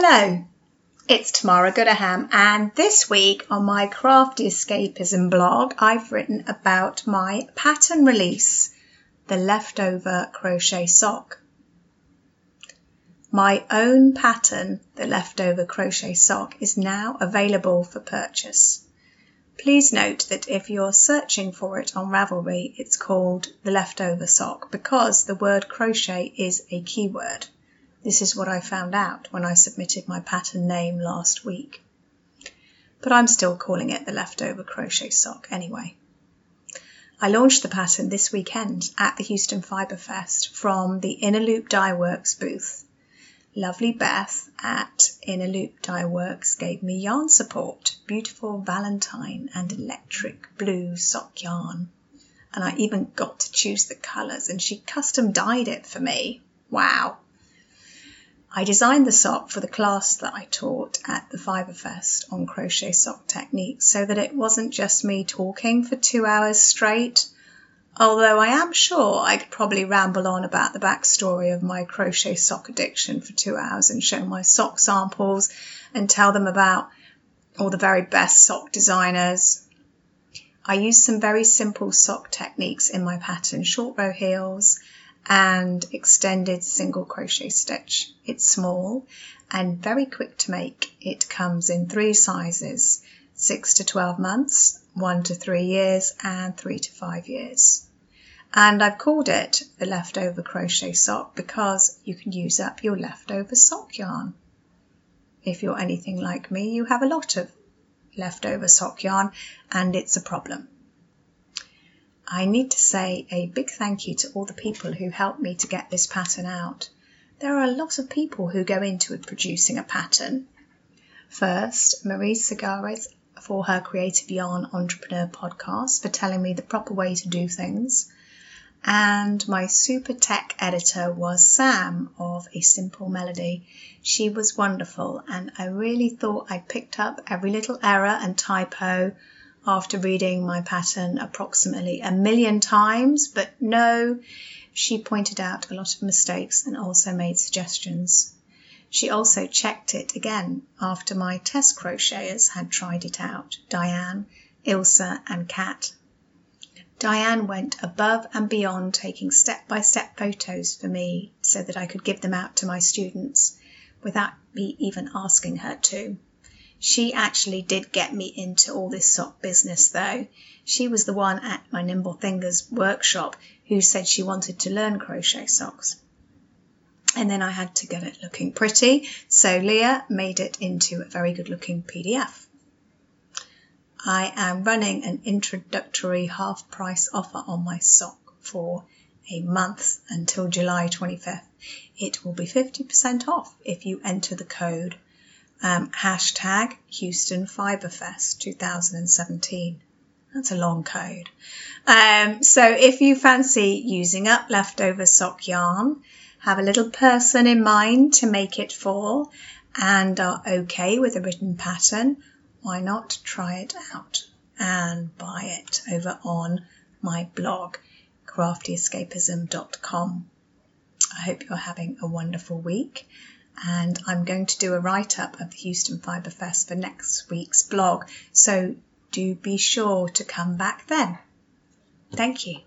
Hello, it's Tamara Goodaham, and this week on my Crafty Escapism blog, I've written about my pattern release, the leftover crochet sock. My own pattern, the leftover crochet sock, is now available for purchase. Please note that if you're searching for it on Ravelry, it's called the leftover sock because the word crochet is a keyword. This is what I found out when I submitted my pattern name last week. But I'm still calling it the leftover crochet sock anyway. I launched the pattern this weekend at the Houston Fibre Fest from the Inner Loop Dye Works booth. Lovely Beth at Inner Loop Dye Works gave me yarn support, beautiful Valentine and electric blue sock yarn. And I even got to choose the colours and she custom dyed it for me. Wow. I designed the sock for the class that I taught at the Fiberfest on crochet sock techniques so that it wasn't just me talking for two hours straight. Although I am sure I could probably ramble on about the backstory of my crochet sock addiction for two hours and show my sock samples and tell them about all the very best sock designers. I use some very simple sock techniques in my pattern, short row heels and extended single crochet stitch. It's small and very quick to make. It comes in three sizes, 6 to 12 months, 1 to 3 years and 3 to 5 years. And I've called it the leftover crochet sock because you can use up your leftover sock yarn. If you're anything like me, you have a lot of leftover sock yarn and it's a problem. I need to say a big thank you to all the people who helped me to get this pattern out. There are a lot of people who go into producing a pattern. First, Marie Segares for her Creative Yarn Entrepreneur podcast for telling me the proper way to do things. And my super tech editor was Sam of A Simple Melody. She was wonderful, and I really thought I picked up every little error and typo after reading my pattern approximately a million times, but no, she pointed out a lot of mistakes and also made suggestions. She also checked it again after my test crocheters had tried it out Diane, Ilsa, and Kat. Diane went above and beyond taking step by step photos for me so that I could give them out to my students without me even asking her to. She actually did get me into all this sock business though. She was the one at my Nimble Fingers workshop who said she wanted to learn crochet socks. And then I had to get it looking pretty, so Leah made it into a very good looking PDF. I am running an introductory half price offer on my sock for a month until July 25th. It will be 50% off if you enter the code um, hashtag Houston Fibrefest 2017. That's a long code. Um, so if you fancy using up leftover sock yarn, have a little person in mind to make it for, and are okay with a written pattern, why not try it out and buy it over on my blog, craftyescapism.com. I hope you're having a wonderful week and I'm going to do a write up of the Houston Fibre Fest for next week's blog. So do be sure to come back then. Thank you.